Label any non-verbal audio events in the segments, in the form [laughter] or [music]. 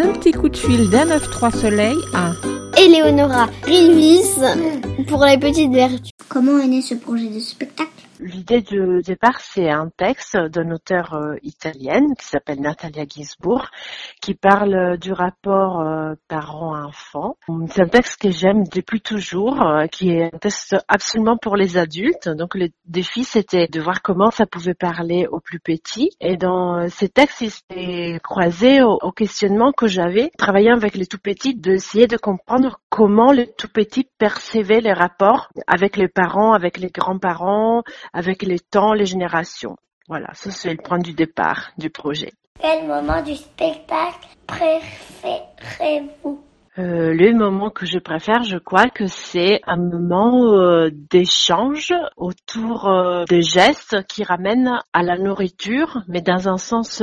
un petit coup de fil d'un 9-3 soleil à Eleonora Rivis pour les petites vertus. Comment est né ce projet de spectacle? L'idée de départ, c'est un texte d'une auteure euh, italienne qui s'appelle Natalia Ginsburg, qui parle euh, du rapport euh, parent-enfant. C'est un texte que j'aime depuis toujours, qui est un texte absolument pour les adultes. Donc le défi, c'était de voir comment ça pouvait parler aux plus petits. Et dans ces textes, il s'est croisé au, au questionnement que j'avais, travaillant avec les tout petits, d'essayer de comprendre comment les tout petits percevaient les rapports avec les parents, avec les grands-parents, avec les temps, les générations. Voilà, ça c'est le point du départ du projet. Quel moment du spectacle préférez-vous? Euh, le moment que je préfère, je crois que c'est un moment euh, d'échange autour euh, des gestes qui ramènent à la nourriture, mais dans un sens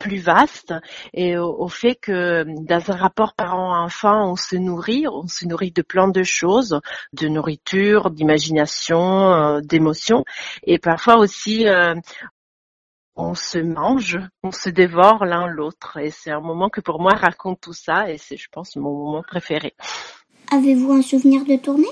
plus vaste et au, au, fait que dans un rapport parent-enfant, on se nourrit, on se nourrit de plein de choses, de nourriture, d'imagination, d'émotions, et parfois aussi on se mange, on se dévore l'un l'autre. Et c'est un moment que pour moi raconte tout ça et c'est, je pense, mon moment préféré. Avez-vous un souvenir de tournée?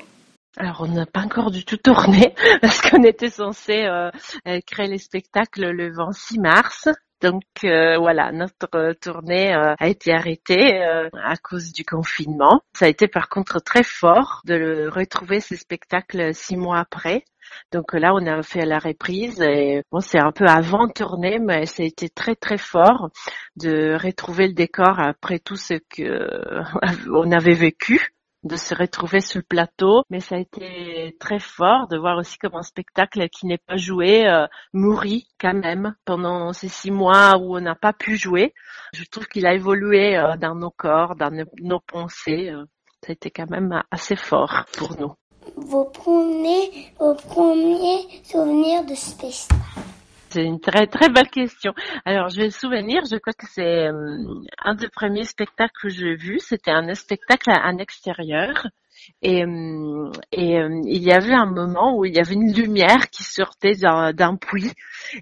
Alors on n'a pas encore du tout tourné [laughs] parce qu'on était censé euh, euh, créer les spectacles le 26 mars. Donc euh, voilà, notre tournée euh, a été arrêtée euh, à cause du confinement. Ça a été par contre très fort de retrouver ces spectacles six mois après. Donc là, on a fait la reprise et bon, c'est un peu avant tournée, mais ça a été très très fort de retrouver le décor après tout ce que [laughs] on avait vécu de se retrouver sur le plateau, mais ça a été très fort de voir aussi comme un spectacle qui n'est pas joué euh, mourit quand même pendant ces six mois où on n'a pas pu jouer. Je trouve qu'il a évolué euh, dans nos corps, dans nos, pensées. Euh, ça a été quand même assez fort pour nous vos premiers, vos premiers souvenirs de spectacle c'est une très très belle question. Alors je vais souvenir, je crois que c'est euh, un des premiers spectacles que j'ai vu, c'était un spectacle à un extérieur et, euh, et euh, il y avait un moment où il y avait une lumière qui sortait d'un puits.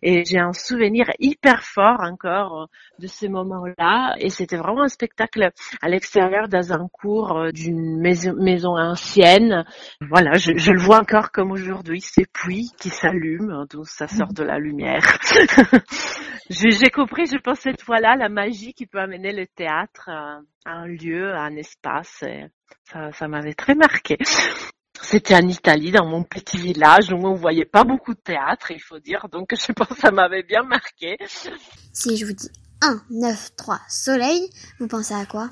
Et j'ai un souvenir hyper fort encore de ce moment-là. Et c'était vraiment un spectacle à l'extérieur dans un cours euh, d'une maison, maison, ancienne. Voilà, je, je, le vois encore comme aujourd'hui, ces puits qui s'allument, d'où ça sort de la lumière. [laughs] j'ai compris, je pense, cette fois-là, la magie qui peut amener le théâtre à un lieu, un espace. Ça, ça m'avait très marqué. [laughs] C'était en Italie, dans mon petit village où on voyait pas beaucoup de théâtre, il faut dire, donc je pense que ça m'avait bien marqué. Si je vous dis 1, 9, 3, soleil, vous pensez à quoi?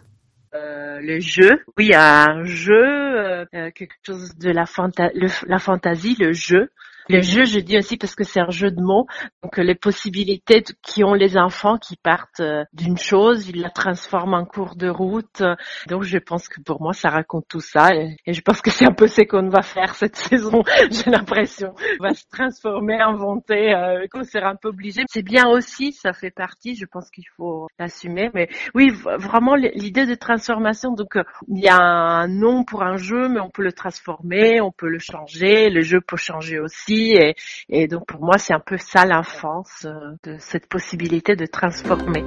Euh, le jeu, oui, un jeu, euh, quelque chose de la, fanta le, la fantaisie, le jeu, le jeu, je dis aussi parce que c'est un jeu de mots. Donc les possibilités qui ont les enfants qui partent euh, d'une chose, ils la transforment en cours de route. Donc je pense que pour moi, ça raconte tout ça. Et je pense que c'est un peu ce qu'on va faire cette [laughs] saison. J'ai l'impression. On va se transformer, inventer, euh, qu'on sera un peu obligé. C'est bien aussi, ça fait partie. Je pense qu'il faut l'assumer. Mais oui, vraiment l'idée de transformation. Donc euh, il y a un nom pour un jeu, mais on peut le transformer, on peut le changer. Le jeu peut changer aussi. Et, donc pour moi, c'est un peu ça l'enfance, euh, de cette possibilité de transformer.